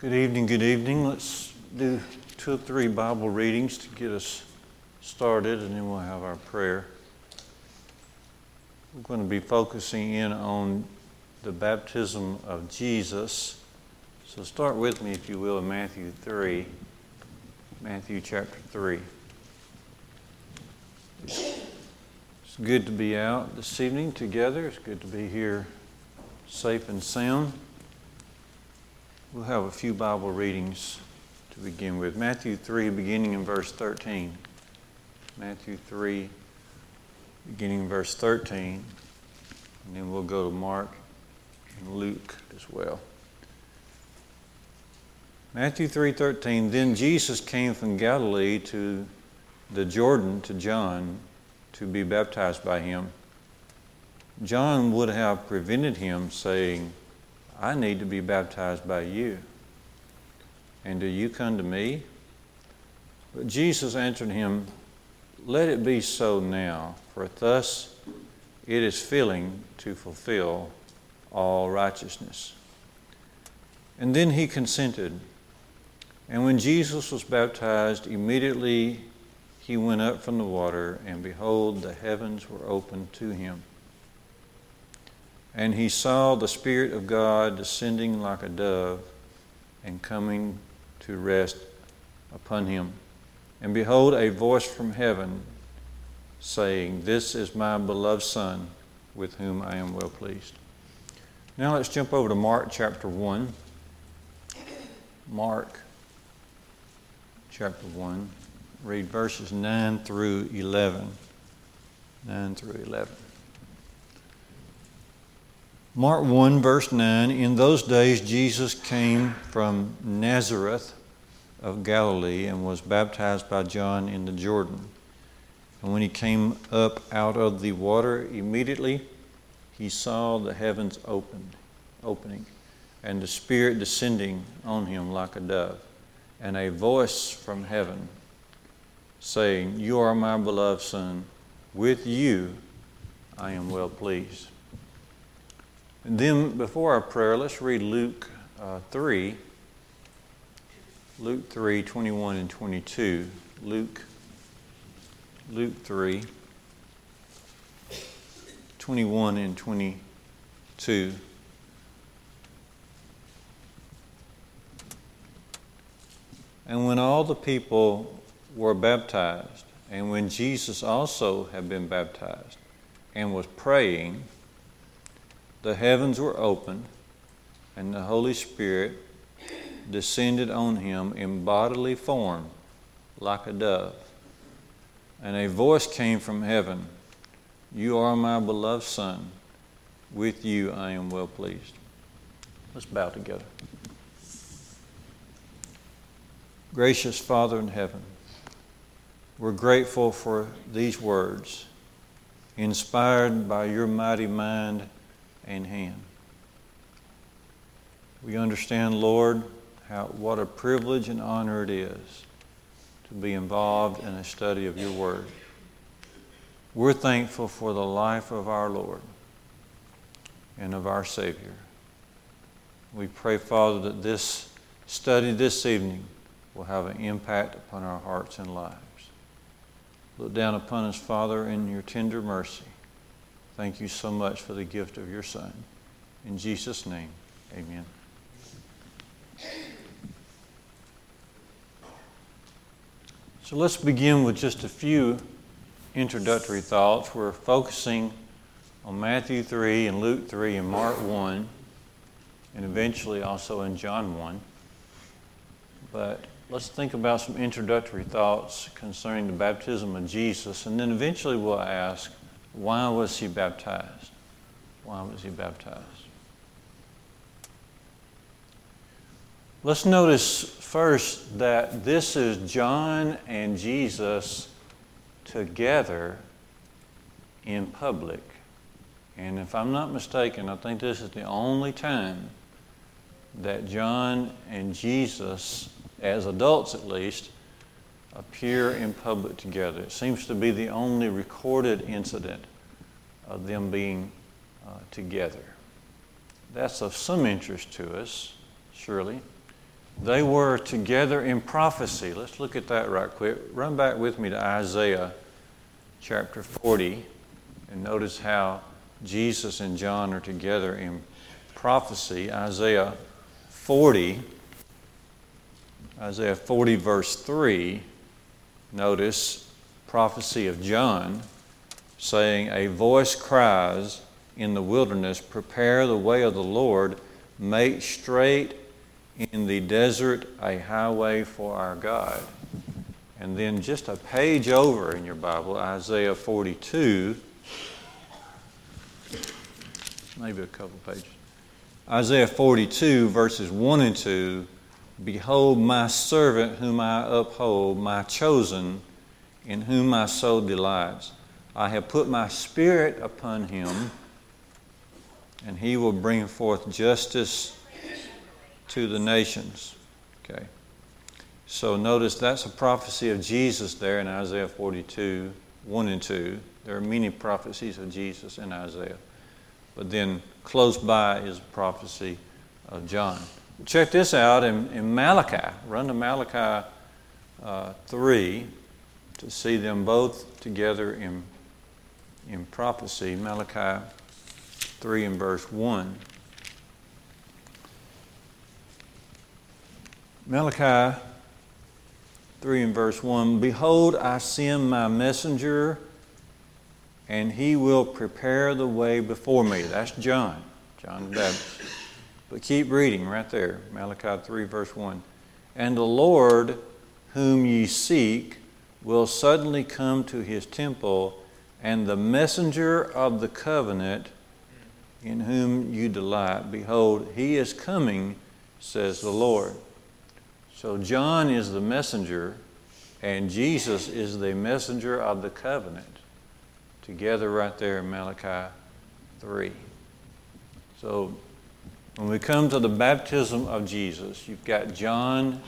Good evening, good evening. Let's do two or three Bible readings to get us started, and then we'll have our prayer. We're going to be focusing in on the baptism of Jesus. So start with me, if you will, in Matthew 3. Matthew chapter 3. It's good to be out this evening together. It's good to be here safe and sound. We'll have a few Bible readings to begin with. Matthew 3, beginning in verse 13. Matthew 3, beginning in verse 13. And then we'll go to Mark and Luke as well. Matthew 3:13 Then Jesus came from Galilee to the Jordan to John to be baptized by him. John would have prevented him saying, I need to be baptized by you. And do you come to me? But Jesus answered him, Let it be so now, for thus it is filling to fulfill all righteousness. And then he consented. And when Jesus was baptized, immediately he went up from the water, and behold, the heavens were opened to him. And he saw the Spirit of God descending like a dove and coming to rest upon him. And behold, a voice from heaven saying, This is my beloved Son, with whom I am well pleased. Now let's jump over to Mark chapter 1. Mark chapter 1. Read verses 9 through 11. 9 through 11. Mark 1, verse 9 In those days, Jesus came from Nazareth of Galilee and was baptized by John in the Jordan. And when he came up out of the water, immediately he saw the heavens opened, opening, and the Spirit descending on him like a dove, and a voice from heaven saying, You are my beloved Son, with you I am well pleased. And then before our prayer, let's read Luke uh, 3. Luke 3, 21 and 22. Luke, Luke 3, 21 and 22. And when all the people were baptized, and when Jesus also had been baptized and was praying, the heavens were opened, and the Holy Spirit descended on him in bodily form like a dove. And a voice came from heaven You are my beloved Son. With you I am well pleased. Let's bow together. Gracious Father in heaven, we're grateful for these words, inspired by your mighty mind and hand. We understand, Lord, how, what a privilege and honor it is to be involved in a study of your word. We're thankful for the life of our Lord and of our Savior. We pray, Father, that this study this evening will have an impact upon our hearts and lives. Look down upon us, Father, in your tender mercy. Thank you so much for the gift of your Son. In Jesus' name, amen. So let's begin with just a few introductory thoughts. We're focusing on Matthew 3 and Luke 3 and Mark 1, and eventually also in John 1. But let's think about some introductory thoughts concerning the baptism of Jesus, and then eventually we'll ask why was he baptized? Why was he baptized? Let's notice first that this is John and Jesus together in public. And if I'm not mistaken, I think this is the only time that John and Jesus, as adults at least, appear in public together. It seems to be the only recorded incident of them being uh, together. That's of some interest to us, surely. They were together in prophecy. Let's look at that right quick. Run back with me to Isaiah chapter 40 and notice how Jesus and John are together in prophecy. Isaiah 40, Isaiah 40, verse 3. Notice prophecy of John saying, A voice cries in the wilderness, Prepare the way of the Lord, make straight in the desert a highway for our God. And then just a page over in your Bible, Isaiah 42, maybe a couple pages. Isaiah 42, verses 1 and 2 Behold, my servant whom I uphold, my chosen, in whom my soul delights. I have put my spirit upon him, and he will bring forth justice to the nations. Okay. So notice that's a prophecy of Jesus there in Isaiah 42, 1 and 2. There are many prophecies of Jesus in Isaiah. But then close by is a prophecy of John. Check this out in, in Malachi. Run to Malachi uh, 3 to see them both together in, in prophecy. Malachi 3 and verse 1. Malachi 3 and verse 1 Behold, I send my messenger, and he will prepare the way before me. That's John, John the Baptist. But keep reading right there, Malachi 3, verse 1. And the Lord, whom ye seek, will suddenly come to his temple, and the messenger of the covenant in whom you delight, behold, he is coming, says the Lord. So John is the messenger, and Jesus is the messenger of the covenant. Together, right there in Malachi 3. So when we come to the baptism of Jesus, you've got John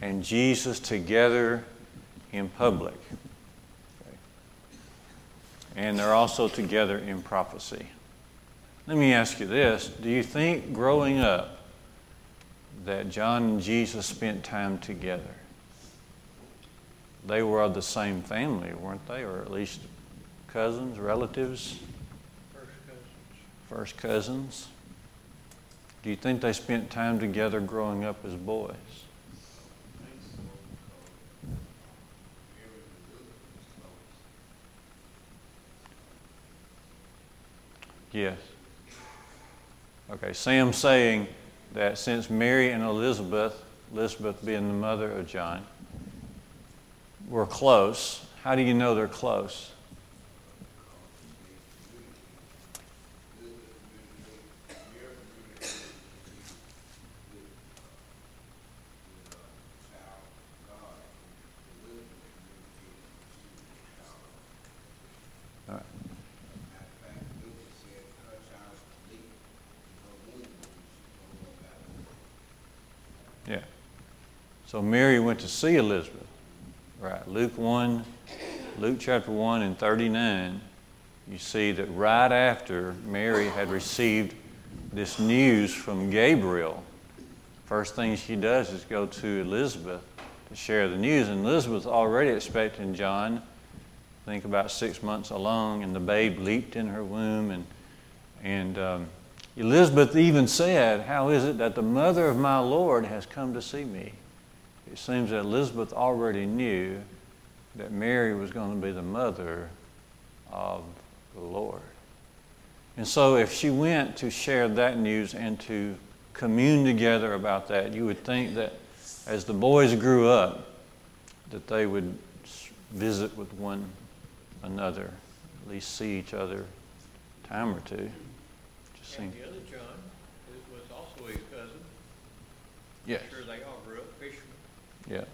and Jesus together in public. And they're also together in prophecy. Let me ask you this Do you think growing up that John and Jesus spent time together? They were of the same family, weren't they? Or at least cousins, relatives? First cousins. First cousins. Do you think they spent time together growing up as boys? Yes. Okay, Sam's saying that since Mary and Elizabeth, Elizabeth being the mother of John, were close, how do you know they're close? So Mary went to see Elizabeth. Right. Luke 1, Luke chapter 1 and 39, you see that right after Mary had received this news from Gabriel, first thing she does is go to Elizabeth to share the news. And Elizabeth's already expecting John, I think about six months along, and the babe leaped in her womb. And, and um, Elizabeth even said, How is it that the mother of my Lord has come to see me? It seems that Elizabeth already knew that Mary was going to be the mother of the Lord. And so, if she went to share that news and to commune together about that, you would think that as the boys grew up, that they would visit with one another, at least see each other a time or two. Just and the other John was also his cousin. Yes. I'm sure they all grew up fishermen. Yeah.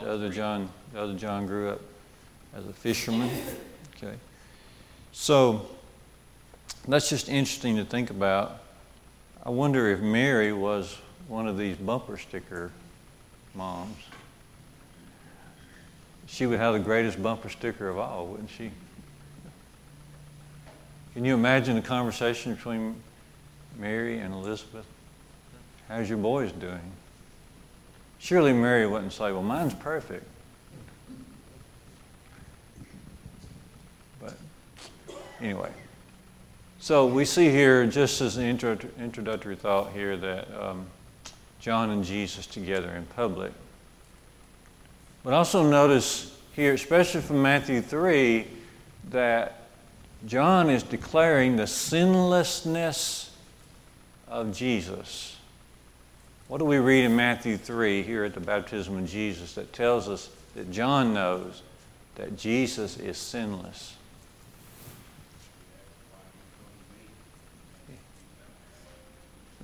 The other John, the other John grew up as a fisherman. Okay. So that's just interesting to think about. I wonder if Mary was one of these bumper sticker moms. She would have the greatest bumper sticker of all, wouldn't she? Can you imagine the conversation between Mary and Elizabeth? How's your boys doing? Surely Mary wouldn't say, Well, mine's perfect. But anyway. So we see here, just as an intro- introductory thought here, that um, John and Jesus together in public. But also notice here, especially from Matthew 3, that John is declaring the sinlessness of Jesus. What do we read in Matthew 3 here at the baptism of Jesus that tells us that John knows that Jesus is sinless?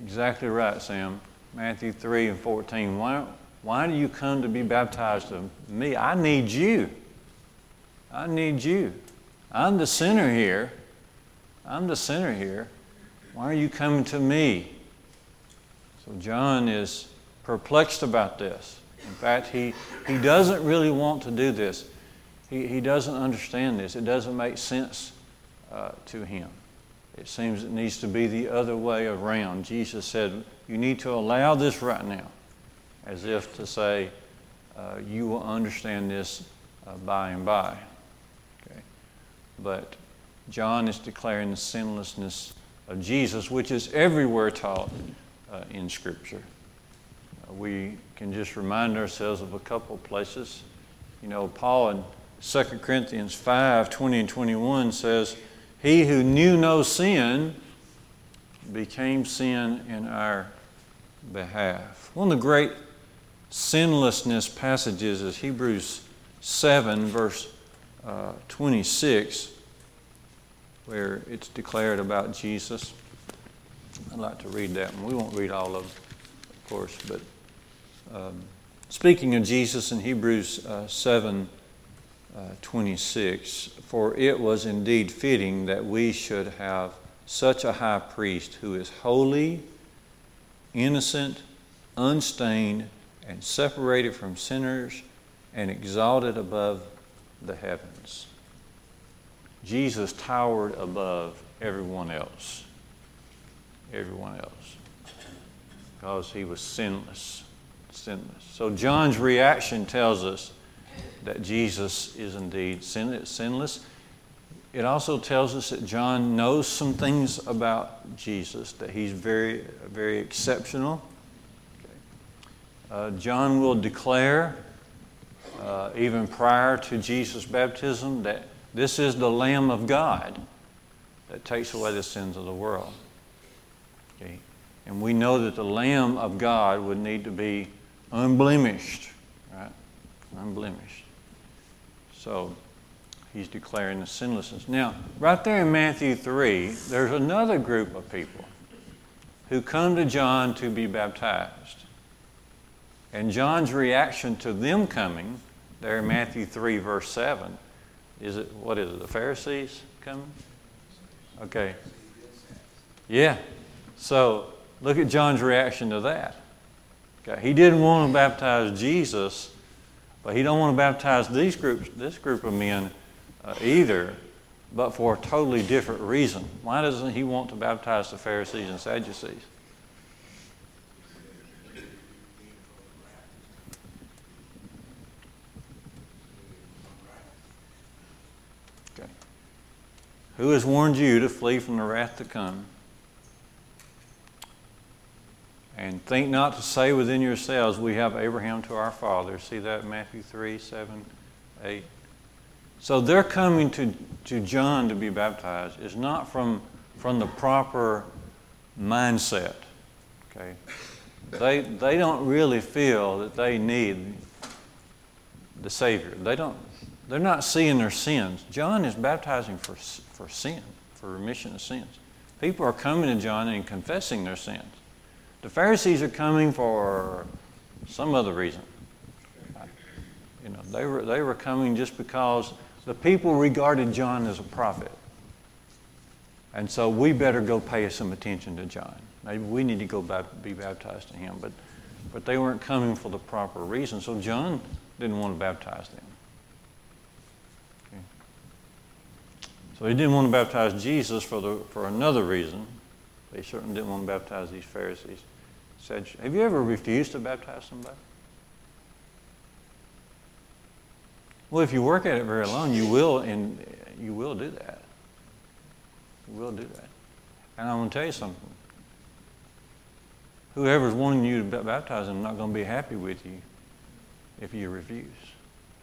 Exactly right, Sam. Matthew 3 and 14. Why, why do you come to be baptized of me? I need you. I need you. I'm the sinner here. I'm the sinner here. Why are you coming to me? John is perplexed about this. In fact, he, he doesn't really want to do this. He, he doesn't understand this. It doesn't make sense uh, to him. It seems it needs to be the other way around. Jesus said, You need to allow this right now, as if to say, uh, You will understand this uh, by and by. Okay? But John is declaring the sinlessness of Jesus, which is everywhere taught uh, in Scripture. Uh, we can just remind ourselves of a couple places. You know, Paul in 2 Corinthians 5 20 and 21 says, he who knew no sin became sin in our behalf. One of the great sinlessness passages is Hebrews 7, verse uh, 26, where it's declared about Jesus. I'd like to read that one. We won't read all of it, of course, but um, speaking of Jesus in Hebrews uh, 7, uh, 26 For it was indeed fitting that we should have such a high priest who is holy, innocent, unstained, and separated from sinners and exalted above the heavens. Jesus towered above everyone else. Everyone else. Because he was sinless. Sinless. So John's reaction tells us that Jesus is indeed sin- sinless. It also tells us that John knows some things about Jesus, that he's very, very exceptional. Uh, John will declare, uh, even prior to Jesus' baptism, that this is the Lamb of God that takes away the sins of the world. Okay? And we know that the Lamb of God would need to be unblemished, right? Unblemished. So he's declaring the sinlessness. Now, right there in Matthew 3, there's another group of people who come to John to be baptized. And John's reaction to them coming, there in Matthew 3, verse 7, is it, what is it, the Pharisees coming? Okay. Yeah. So look at John's reaction to that. Okay. He didn't want to baptize Jesus but he don't want to baptize these groups, this group of men uh, either, but for a totally different reason. Why doesn't he want to baptize the Pharisees and Sadducees? Who has warned you to flee from the wrath to come? And think not to say within yourselves, We have Abraham to our father. See that Matthew 3, 7, 8. So they're coming to, to John to be baptized is not from, from the proper mindset. Okay? They, they don't really feel that they need the Savior. They don't, they're not seeing their sins. John is baptizing for, for sin, for remission of sins. People are coming to John and confessing their sins. The Pharisees are coming for some other reason. You know, they were, they were coming just because the people regarded John as a prophet. And so we better go pay some attention to John. Maybe we need to go be baptized to him. But, but they weren't coming for the proper reason. So John didn't want to baptize them. So he didn't want to baptize Jesus for, the, for another reason. They certainly didn't want to baptize these Pharisees. Said, have you ever refused to baptize somebody? Well, if you work at it very long, you will, and you will do that. You will do that. And I'm going to tell you something. Whoever's wanting you to baptize them not going to be happy with you if you refuse.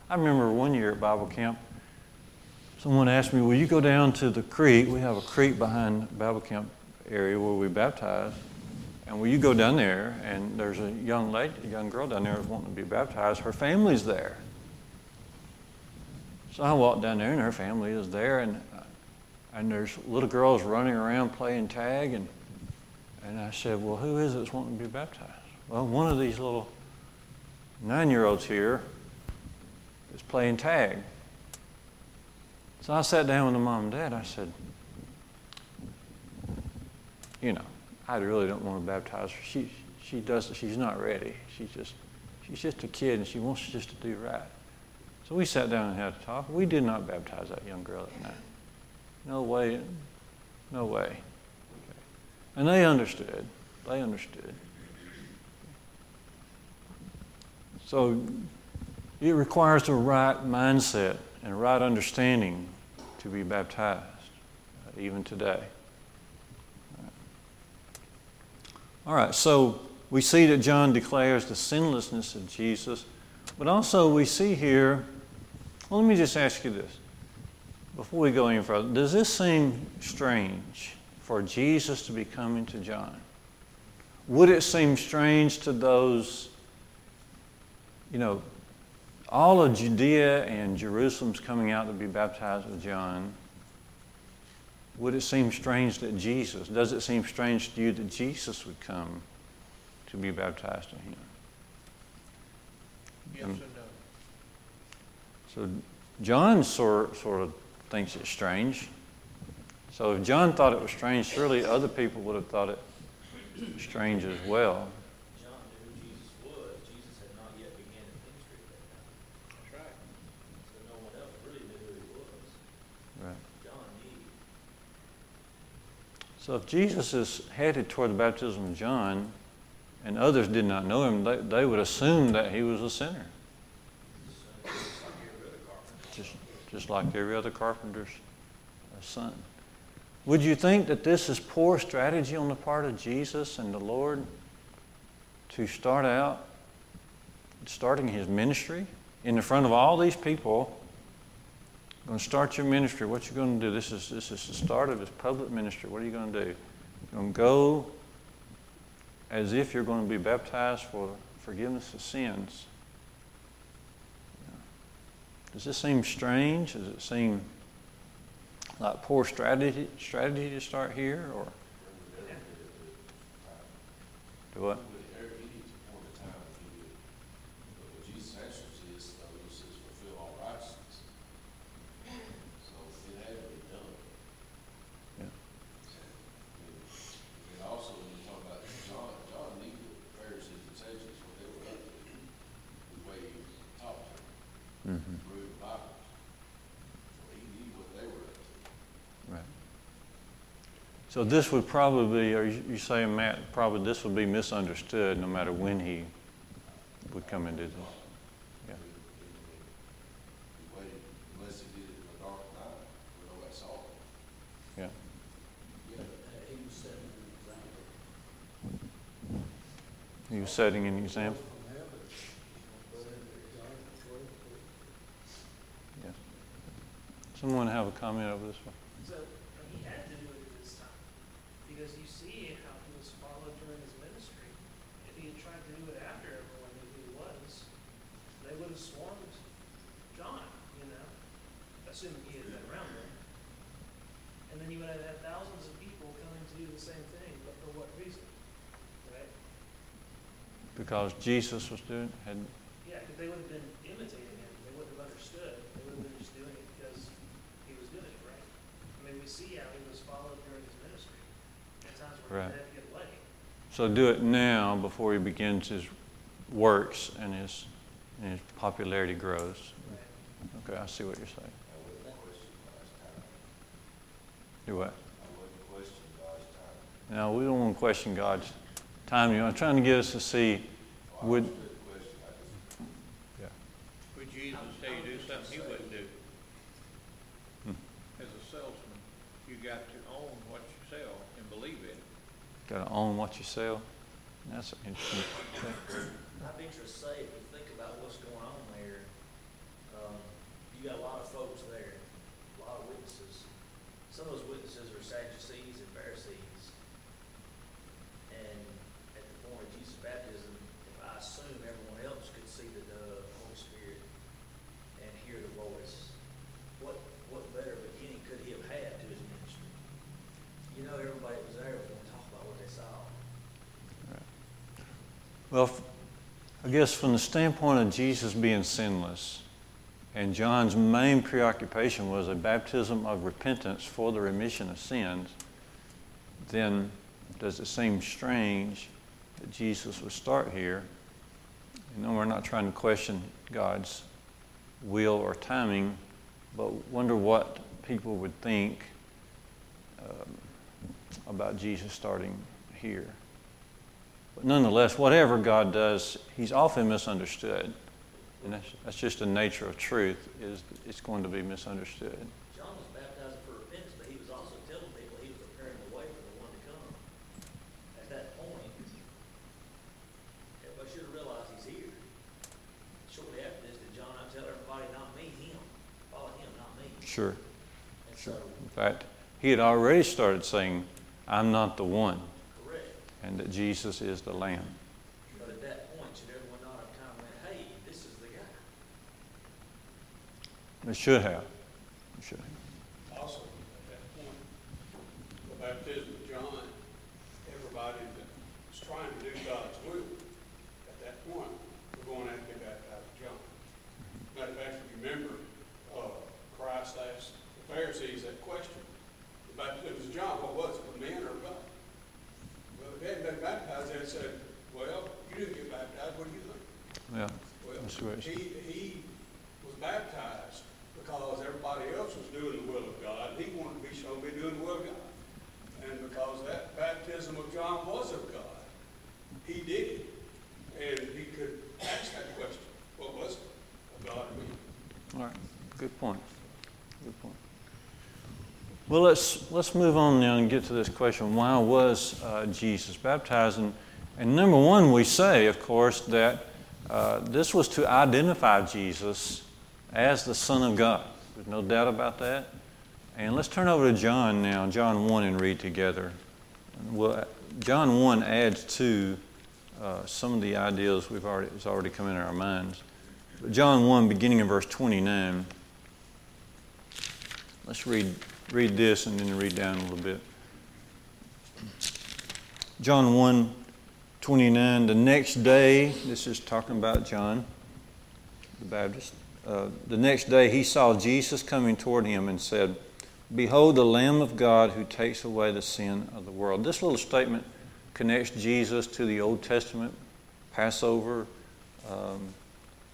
I remember one year at Bible camp, someone asked me, Will you go down to the creek? We have a creek behind Bible camp area where we baptize. And will you go down there? And there's a young lady, a young girl down there wanting to be baptized. Her family's there. So I walked down there, and her family is there, and uh, and there's little girls running around playing tag, and and I said, Well, who is it that's wanting to be baptized? Well, one of these little nine-year-olds here is playing tag. So I sat down with the mom and dad. I said, you know, I really don't want to baptize her. She, she does, she's not ready. She's just, she's just a kid and she wants just to do right. So we sat down and had a talk. We did not baptize that young girl that night. No way, no way. Okay. And they understood. They understood. So it requires a right mindset and right understanding to be baptized, uh, even today. All right, so we see that John declares the sinlessness of Jesus, but also we see here, well, let me just ask you this before we go any further. Does this seem strange for Jesus to be coming to John? Would it seem strange to those, you know, all of Judea and Jerusalem's coming out to be baptized with John? Would it seem strange that Jesus, does it seem strange to you that Jesus would come to be baptized in him? Yes and no. So John sort, sort of thinks it's strange. So if John thought it was strange, surely other people would have thought it strange as well. John knew who Jesus was. Jesus had not yet began his ministry at that time. That's right. So no one else really knew who he was. Right. John knew. So if Jesus is headed toward the baptism of John, and others did not know him, they, they would assume that he was a sinner, just, just like every other carpenter's son. Would you think that this is poor strategy on the part of Jesus and the Lord to start out, starting his ministry in the front of all these people? Going to start your ministry. What you going to do? This is this is the start of his public ministry. What are you going to do? You're going to go as if you're going to be baptized for forgiveness of sins. Does this seem strange? Does it seem like poor strategy strategy to start here, or do what? Jesus answers is, though, he says, fulfill all righteousness. So it had to be done. Yeah. And also, when you talk about John, John knew the Pharisees and Sadducees, what they were up to, the way he was taught to them, Mm-hmm. So to. Right. So this would probably, are you saying, Matt, probably this would be misunderstood no matter when he would come do this? Yeah. Yeah, he was setting an example. He was setting an example. Yeah. Someone have a comment over this one? So he had to do it at this time, because you see how he was followed during his ministry. If he had tried to do it after everyone knew who he was, they would have swarmed John, you know, assuming he had been around them. And then you would have had thousands of people coming to do the same thing, but for what reason? Right? Because Jesus was doing, had, Yeah, because they would have been imitating him. They wouldn't have understood. They would have been just doing it because he was doing it, right? I mean, we see how he was followed during his ministry. At times where Right. he had to get away. so do it now before he begins his works and his, and his popularity grows. Right. Okay, I see what you're saying. I wouldn't question God's time. Do what? I wouldn't question God's time. No, we don't want to question God's timing. I'm trying to get us to see would. Would Jesus tell you to do something he wouldn't do? Hmm. As a salesman, you got to own what you sell and believe it. Got to own what you sell. That's an interesting. thing. I'd venture to say, if you think about what's going on there, um, you got a lot of folks there, a lot of witnesses. Some of those witnesses are Sadducees and Pharisees. And at the point of Jesus' baptism, if I assume everyone else could see the dove, Holy Spirit, and hear the voice, what, what better beginning could he have had to his ministry? You know, everybody that was there was going to talk about what they saw. Well, I guess from the standpoint of Jesus being sinless, and John's main preoccupation was a baptism of repentance for the remission of sins, then does it seem strange that Jesus would start here? You know, we're not trying to question God's will or timing, but wonder what people would think um, about Jesus starting here. But nonetheless, whatever God does, He's often misunderstood. And that's, that's just the nature of truth, is it's going to be misunderstood. John was baptizing for repentance, but he was also telling people he was preparing the way for the one to come. At that point, everybody should have realized he's here. Shortly after this, did John not tell everybody, not me, him? Follow him, not me. Sure. And Sure. so, In fact, He had already started saying, I'm not the one. And that Jesus is the Lamb. But at that point, should everyone not have kind of went, hey, this is the guy? They should have. They should have. Also, at that point, the baptism of John, everybody that was trying to do God's will, at that point, were going to have to be baptized with John. Matter of fact, if you remember, uh, Christ asked the Pharisees that question. The baptism of John, what was it, of men or of God? Well, if they hadn't been baptized, they'd said, well, you didn't get baptized, what do you think? Yeah. Well, That's right. he, he was baptized because everybody else was doing the will of God. He wanted to be shown to be doing the will of God. And because that baptism of John was of God, he did it. And he could ask that question, what was it? Of God? All right. Good point. Good point. Well, let's let's move on now and get to this question: Why was uh, Jesus baptized? And, and number one, we say, of course, that uh, this was to identify Jesus as the Son of God. There's no doubt about that. And let's turn over to John now, John one, and read together. Well, John one adds to uh, some of the ideas we've already has already come into our minds. But John 1, beginning in verse 29. Let's read, read this and then read down a little bit. John 1, 29. The next day, this is talking about John the Baptist. Uh, the next day, he saw Jesus coming toward him and said, Behold, the Lamb of God who takes away the sin of the world. This little statement connects Jesus to the Old Testament Passover um,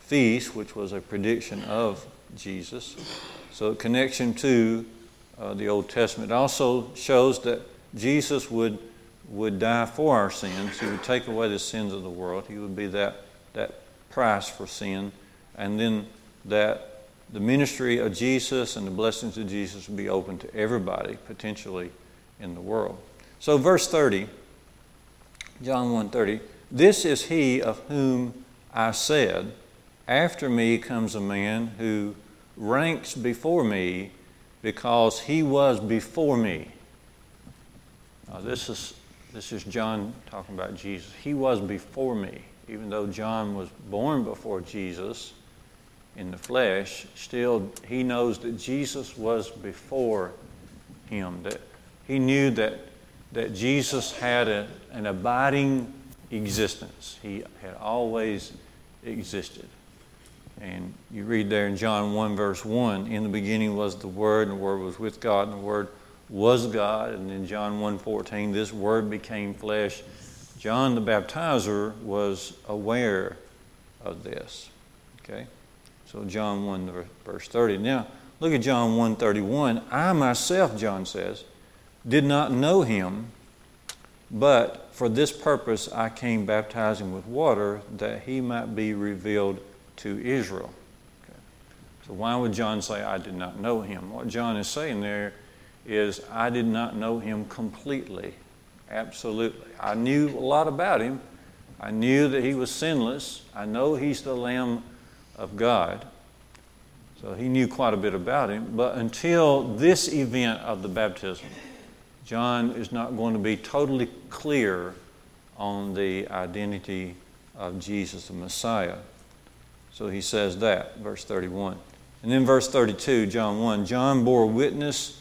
feast, which was a prediction of Jesus. So it connects him to uh, the Old Testament. It also shows that Jesus would, would die for our sins. He would take away the sins of the world. He would be that, that price for sin. And then that the ministry of Jesus and the blessings of Jesus would be open to everybody, potentially, in the world. So verse 30, John 1.30, This is he of whom I said, After me comes a man who ranks before me because he was before me. Now, this is, this is John talking about Jesus. He was before me. Even though John was born before Jesus in the flesh, still he knows that Jesus was before him. That he knew that, that Jesus had a, an abiding existence. He had always existed. And you read there in John 1, verse 1, in the beginning was the Word, and the Word was with God, and the Word was God. And in John 1:14, this Word became flesh. John the baptizer was aware of this. Okay? So John 1, verse 30. Now, look at John 1:31. I myself, John says, did not know him, But for this purpose I came baptizing with water, that he might be revealed to Israel. Okay. So, why would John say, I did not know him? What John is saying there is, I did not know him completely. Absolutely. I knew a lot about him. I knew that he was sinless. I know he's the Lamb of God. So he knew quite a bit about him. But until this event of the baptism, John is not going to be totally clear on the identity of Jesus, the Messiah. So he says that, verse 31. And then verse 32, John 1 John bore witness,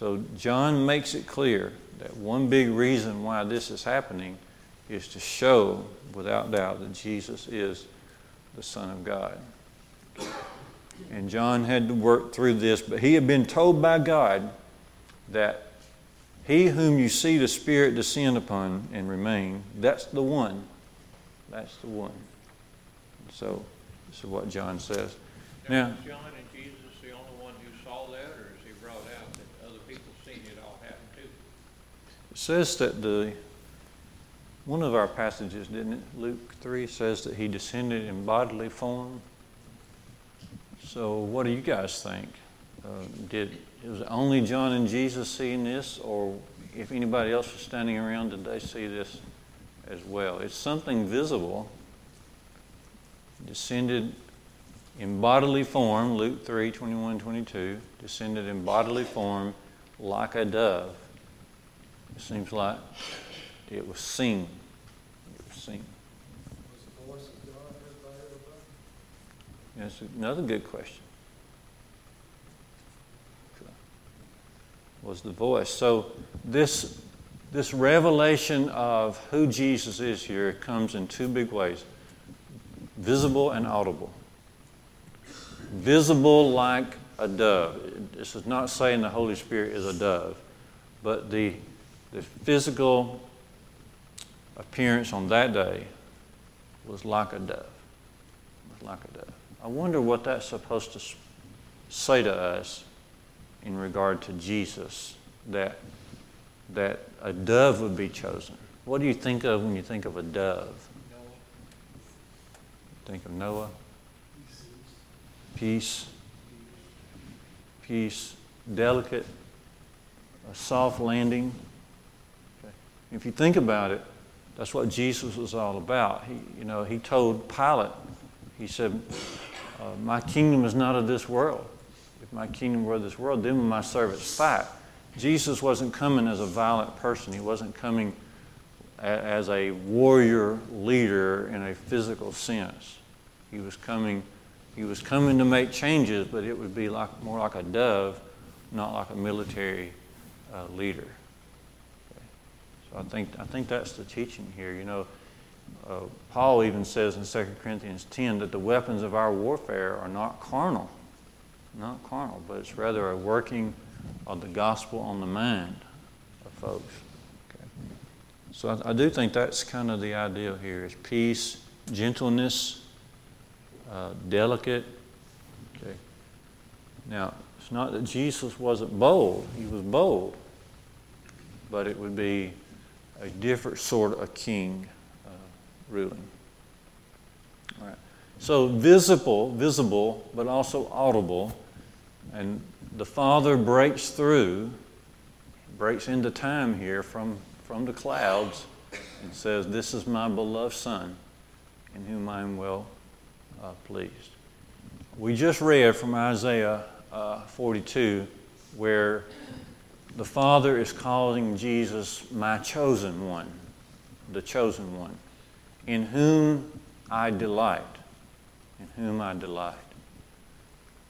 So John makes it clear that one big reason why this is happening is to show without doubt that Jesus is the Son of God. And John had to work through this, but he had been told by God that he whom you see the Spirit descend upon and remain, that's the one. That's the one. So, this is what John says. Now, Now, John and Jesus the only one who saw that, or is he brought out that other people seen it all happen too? it says that the one of our passages, didn't it? Luke 3 says that he descended in bodily form. So, what do you guys think? Uh, did it was only John and Jesus seeing this, or if anybody else was standing around, did they see this as well? It's something visible. Descended in bodily form, Luke 3 21 22, descended in bodily form like a dove. It seems like it was seen. It was seen. That's another good question. Was the voice. So this this revelation of who Jesus is here comes in two big ways. Visible and audible. Visible like a dove. This is not saying the Holy Spirit is a dove, but the the physical appearance on that day was like a dove. Like a dove. I wonder what that's supposed to say to us in regard to Jesus that that a dove would be chosen. What do you think of when you think of a dove? Think of Noah. Peace. Peace. Delicate. A soft landing. If you think about it, that's what Jesus was all about. He, you know, he told Pilate, he said, uh, My kingdom is not of this world. If my kingdom were of this world, then would my servants fight. Jesus wasn't coming as a violent person. He wasn't coming a- as a warrior leader in a physical sense. He was coming, he was coming to make changes, but it would be like, more like a dove, not like a military uh, leader. So I think, I think that's the teaching here. You know, uh, Paul even says in 2 Corinthians 10 that the weapons of our warfare are not carnal, not carnal, but it's rather a working of the gospel on the mind of folks. Okay. So I, I do think that's kind of the ideal here is peace, gentleness, uh, delicate. Okay. Now, it's not that Jesus wasn't bold. He was bold. But it would be a different sort of king uh, ruling. All right. So visible, visible, but also audible. And the Father breaks through, breaks into time here from, from the clouds and says, This is my beloved Son, in whom I am well uh, pleased. We just read from Isaiah uh, 42 where the Father is calling Jesus my chosen one, the chosen one, in whom I delight, in whom I delight.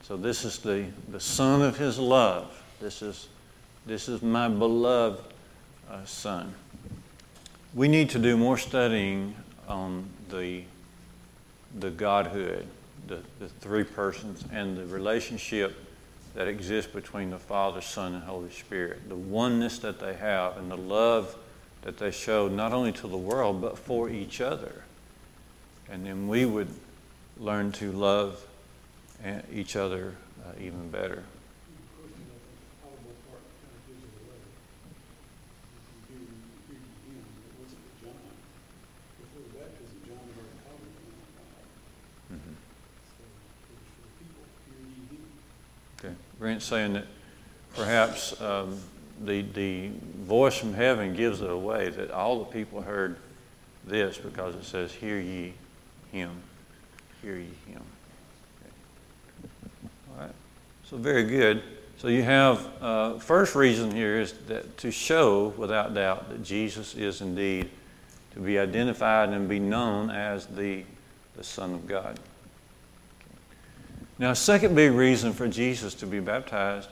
So this is the, the Son of His love. This is, this is my beloved uh, Son. we need to do more studying on the, the Godhood, the, the three persons, and the relationship that exists between the Father, Son, and Holy Spirit. The oneness that they have and the love that they show not only to the world, but for each other. And then we would learn to love uh, each other uh, even better. Of course, you know, the audible part kind of gives it away. You can do, read the hymn, it wasn't with John. Before the baptism, John had already called him Son of God. Mhm. So it was for the people, hear ye him. Brent's saying that perhaps um, the, the voice from heaven gives it away, that all the people heard this because it says, Hear ye him. Hear ye him. Okay. All right. So, very good. So, you have, uh, first reason here is that to show without doubt that Jesus is indeed to be identified and be known as the, the Son of God. Now, a second big reason for Jesus to be baptized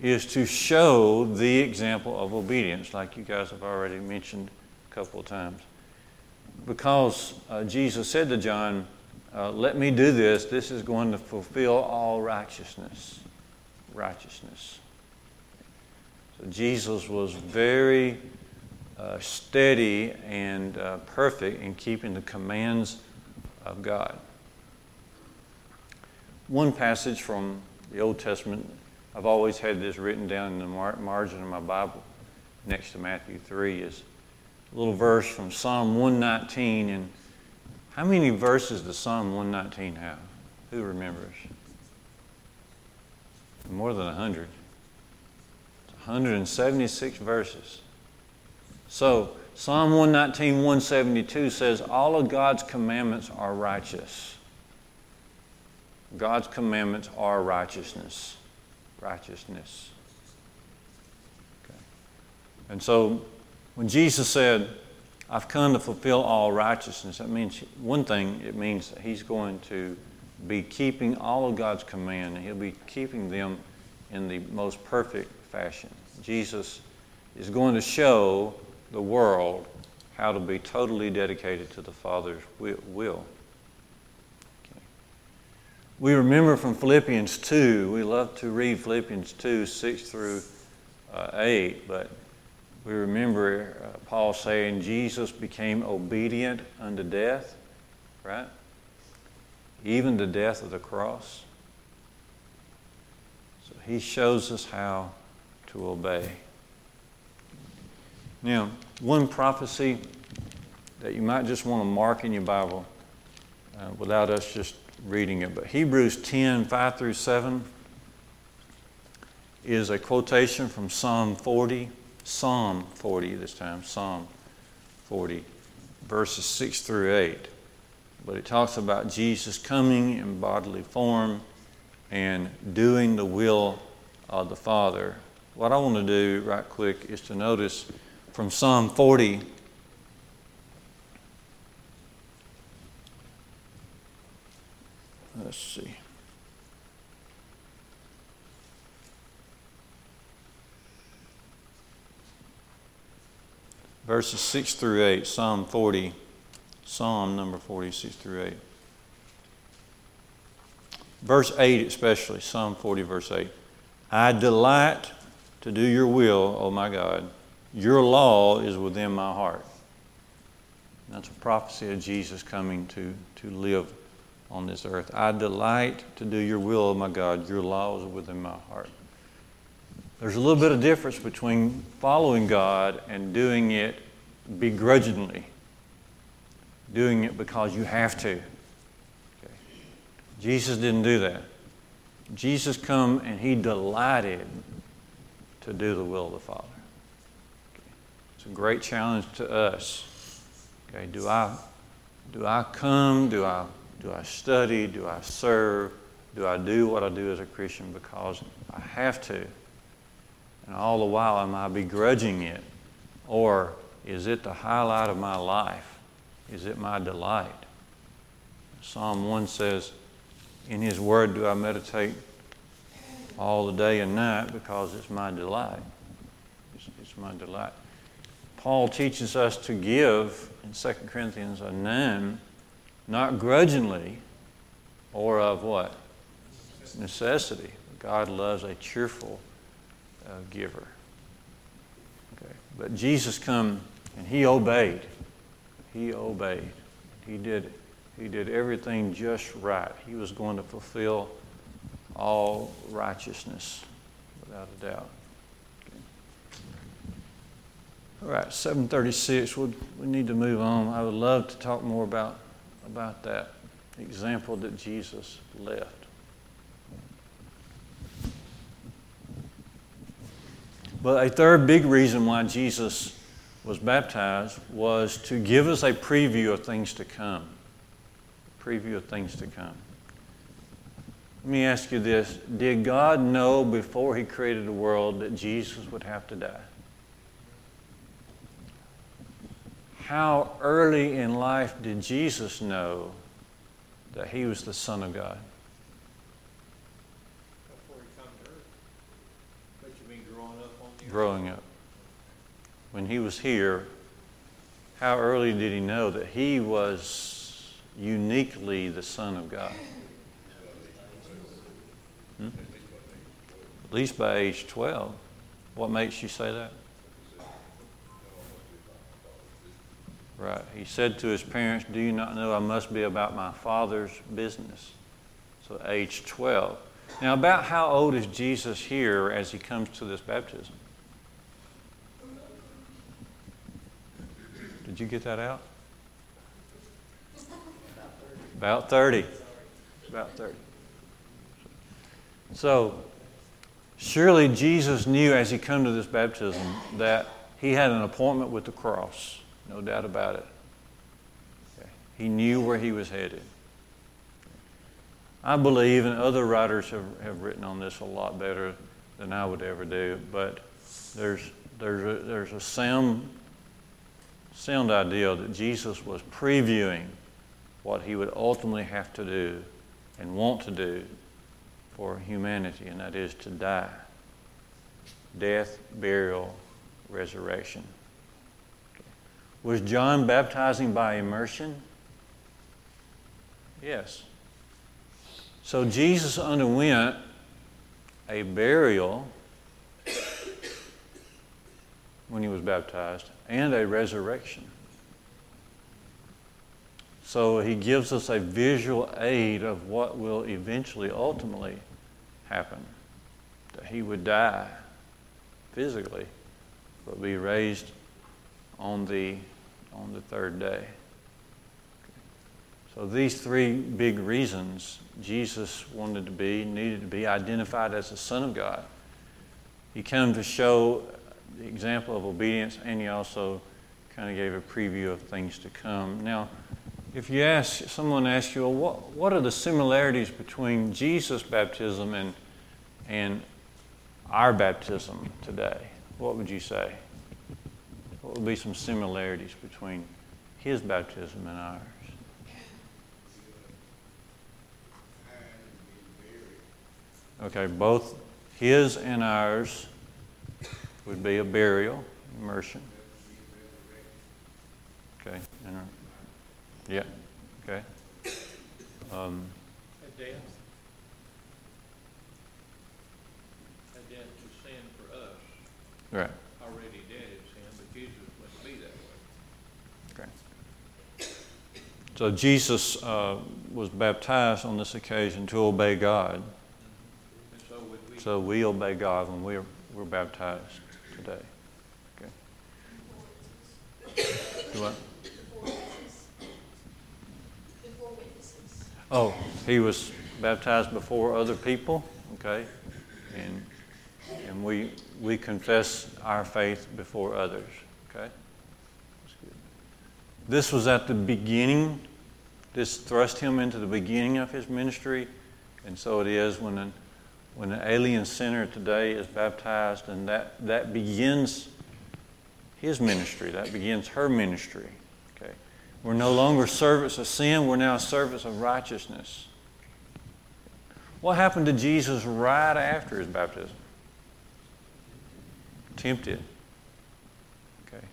is to show the example of obedience, like you guys have already mentioned a couple of times. Because uh, Jesus said to John, uh, Let me do this, this is going to fulfill all righteousness. Righteousness. So Jesus was very uh, steady and uh, perfect in keeping the commands of God. One passage from the Old Testament, I've always had this written down in the mar- margin of my Bible next to Matthew 3, is a little verse from Psalm 119. And how many verses does Psalm 119 have? Who remembers? More than 100. 176 verses. So, Psalm 119, 172 says, All of God's commandments are righteous. God's commandments are righteousness. Righteousness. Okay. And so when Jesus said, I've come to fulfill all righteousness, that means one thing, it means that He's going to be keeping all of God's command, and He'll be keeping them in the most perfect fashion. Jesus is going to show the world how to be totally dedicated to the Father's will. We remember from Philippians 2, we love to read Philippians 2, 6 through uh, 8, but we remember uh, Paul saying Jesus became obedient unto death, right? Even the death of the cross. So he shows us how to obey. Now, one prophecy that you might just want to mark in your Bible uh, without us just reading it, but Hebrews 10 5 through 7 is a quotation from Psalm 40, Psalm 40 this time, Psalm 40, verses 6 through 8. But it talks about Jesus coming in bodily form and doing the will of the Father. What I want to do right quick is to notice from Psalm 40 Let's see. Verses 6 through 8, Psalm 40, Psalm number 46 through 8. Verse 8, especially, Psalm 40, verse 8. I delight to do your will, O my God. Your law is within my heart. That's a prophecy of Jesus coming to, to live on this earth. I delight to do your will, my God. Your law is within my heart. There's a little bit of difference between following God and doing it begrudgingly, doing it because you have to. Okay. Jesus didn't do that. Jesus come and he delighted to do the will of the Father. Okay. It's a great challenge to us. Okay, do I do I come? Do I do I study? Do I serve? Do I do what I do as a Christian because I have to? And all the while, am I begrudging it? Or is it the highlight of my life? Is it my delight? Psalm 1 says, In His Word do I meditate all the day and night because it's my delight. It's, it's my delight. Paul teaches us to give in 2 Corinthians 9, not grudgingly or of what? Necessity. God loves a cheerful uh, giver. Okay. But Jesus come and he obeyed. He obeyed. He did, he did everything just right. He was going to fulfill all righteousness, without a doubt. All right, 736. We'll, we need to move on. I would love to talk more about, about that example that Jesus left. But a third big reason why Jesus was baptized was to give us a preview of things to come. Preview of things to come. Let me ask you this Did God know before He created the world that Jesus would have to die? How early in life did Jesus know that He was the Son of God? Before he come to earth. But you mean growing up on the earth? Growing up. When He was here, how early did He know that He was uniquely the Son of God? Hmm? At least by age 12. What makes you say that? Right. He said to his parents, Do you not know I must be about my Father's business? So, age 12. Now, about how old is Jesus here as he comes to this baptism? Did you get that out? About 30. About 30. So, surely Jesus knew as he come to this baptism that he had an appointment with the cross. No doubt about it. He knew where he was headed. I believe, and other writers have, have written on this a lot better than I would ever do, but there's, there's, a, there's a sound, sound idea that Jesus was previewing what he would ultimately have to do and want to do for humanity, and that is to die. Death, burial, resurrection. Was John baptizing by immersion? Yes. So Jesus underwent a burial when he was baptized and a resurrection. So he gives us a visual aid of what will eventually, ultimately happen. That he would die physically, but be raised on the, on the third day. So these three big reasons Jesus wanted to be, needed to be identified as the Son of God. He came to show the example of obedience, and he also kind of gave a preview of things to come. Now, if you ask someone asks you, well, what, what are the similarities between Jesus' baptism and, and our baptism today? What would you say? What would be some similarities between his baptism and ours? Okay, both his and ours would be a burial, immersion. Okay, and, yeah, okay. Um, A death. A death to sin for us, right, already dead in sin, but Jesus wouldn't be that way. okay. So Jesus uh, was baptized on this occasion to obey God. So we. So we obey God when we're, we're baptized today. Okay. Do? Oh, he was baptized before other people, okay? And, and we, we confess our faith before others, okay? This was at the beginning, this thrust him into the beginning of his ministry, and so it is when an, when an alien sinner today is baptized, and that, that begins his ministry, that begins her ministry, okay? We're no longer servants of sin, we're now servants of righteousness. What happened to Jesus right after his baptism? Tempted. Okay.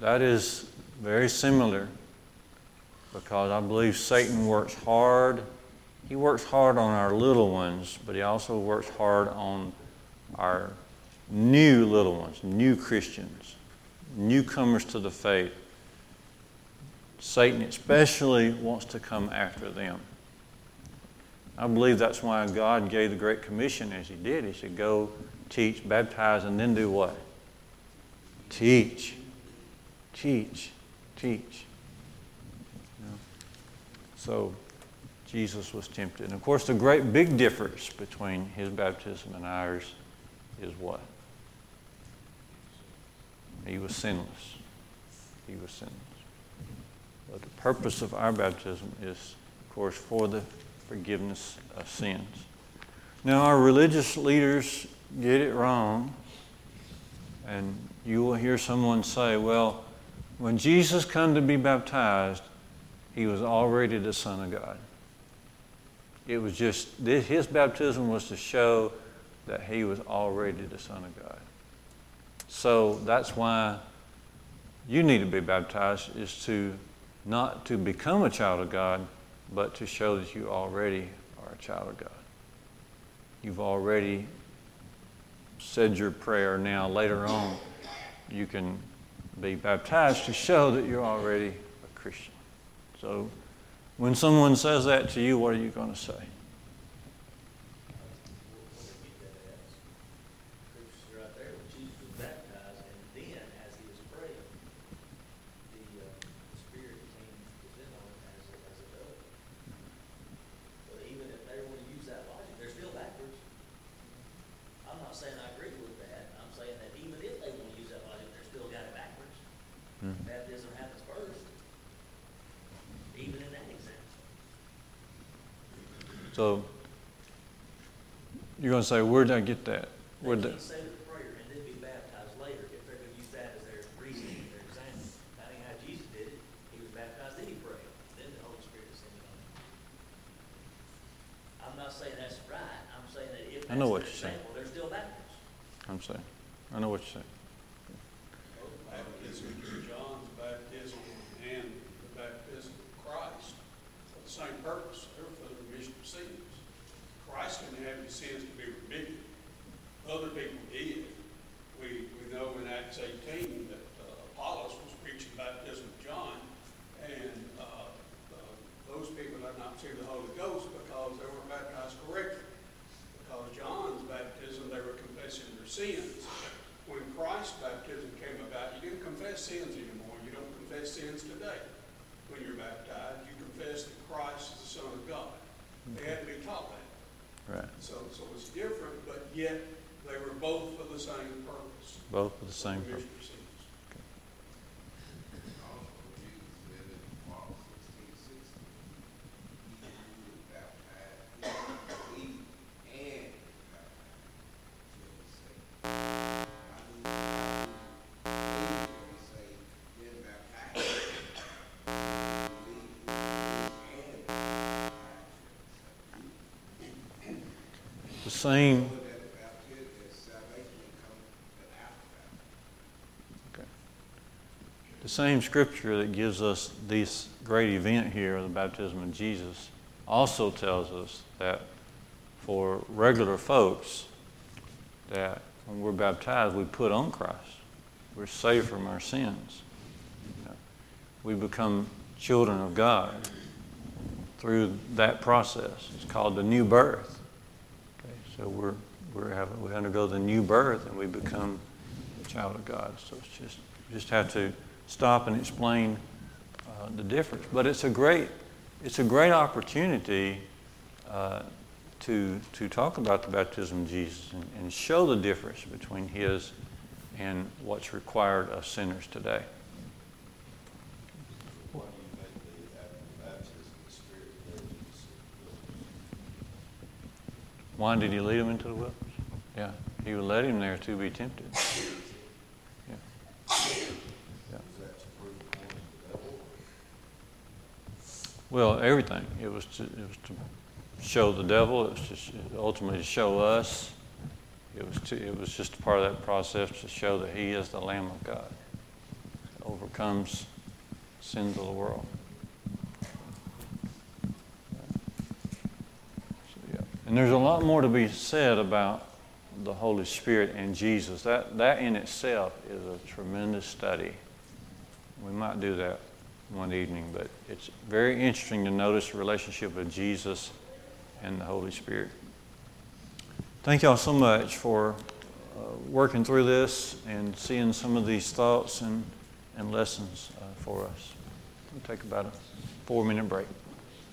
That is very similar because I believe Satan works hard. He works hard on our little ones, but he also works hard on our new little ones, new Christians, newcomers to the faith. Satan especially wants to come after them. I believe that's why God gave the Great Commission as He did. He said, Go, teach, baptize, and then do what? Teach. Teach. Teach. So, Jesus was tempted. And of course, the great big difference between His baptism and ours is what? He was sinless. He was sinless. But the purpose of our baptism is, of course, for the forgiveness of sins. Now, our religious leaders get it wrong, and you will hear someone say, well, when Jesus come to be baptized, he was already the Son of God. It was just, his baptism was to show that he was already the Son of God. So that's why you need to be baptized, is to not to become a child of God, but to show that you already are a child of God. You've already said your prayer. Now, later on, you can be baptized to show that you're already a Christian. So, when someone says that to you, what are you going to say? Scriptures right there, when Jesus was baptized, and then as he was praying, the, uh, the Spirit came within on him as a, as a dove. But even if they want to use that logic, they're still backwards. I'm not saying I agree with that, I'm saying that even if they want to use that logic, they're still got it backwards. Hmm. Baptism happens first, even in that example. So, you're going to say, where did I get that? They Where'd that? can't say the prayer and then be baptized later if they're gonna use that as their reasoning, their example. That ain't how Jesus did it. He was baptized, then he prayed, then the Holy Spirit descended on him. I'm not saying that's right, I'm saying that if I know what you're saying. example, they're still backwards. I'm saying. I know what you're saying. Baptism, John's baptism and the baptism of Christ for the same purpose, they're for the remission of sins. Christ didn't have his sins to be remitted. Other people did. We, we know in Acts eighteen that uh, Apollos was preaching baptism of John, and, uh, uh, those people had not received the Holy Ghost because they weren't baptized correctly. Because John's baptism, they were confessing their sins. When Christ's baptism came about, you didn't confess sins anymore. You don't confess sins today. When you're baptized, you confess that Christ is the Son of God. They had to be taught that. Right. So, so it's different, but yet they were both for the same purpose. Both for the same purpose. Remission same scripture that gives us this great event here, the baptism of Jesus, also tells us that for regular folks, that when we're baptized, we put on Christ. We're saved from our sins. We become children of God through that process. It's called the new birth. Okay, so we're, we're having, we undergo the new birth and we become a child of God. So it's just, just have to stop and explain uh, the difference. But it's a great, it's a great opportunity uh, to, to talk about the baptism of Jesus and, and show the difference between his and what's required of sinners today. Why do you think the after baptism, the Spirit led Jesus into the wilderness? Why did he lead him into the wilderness? Yeah, he would let him there to be tempted. Yeah. Was that to prove the point of the devil? Well, everything. It was to, it was to show the devil. It was just ultimately to show us. It was to, it was just part of that process to show that he is the Lamb of God. Overcomes sins of the world. And there's a lot more to be said about the Holy Spirit and Jesus. That, that in itself is a tremendous study. We might do that one evening, but it's very interesting to notice the relationship of Jesus and the Holy Spirit. Thank y'all so much for uh, working through this and seeing some of these thoughts and, and lessons uh, for us. We'll take about a four minute break.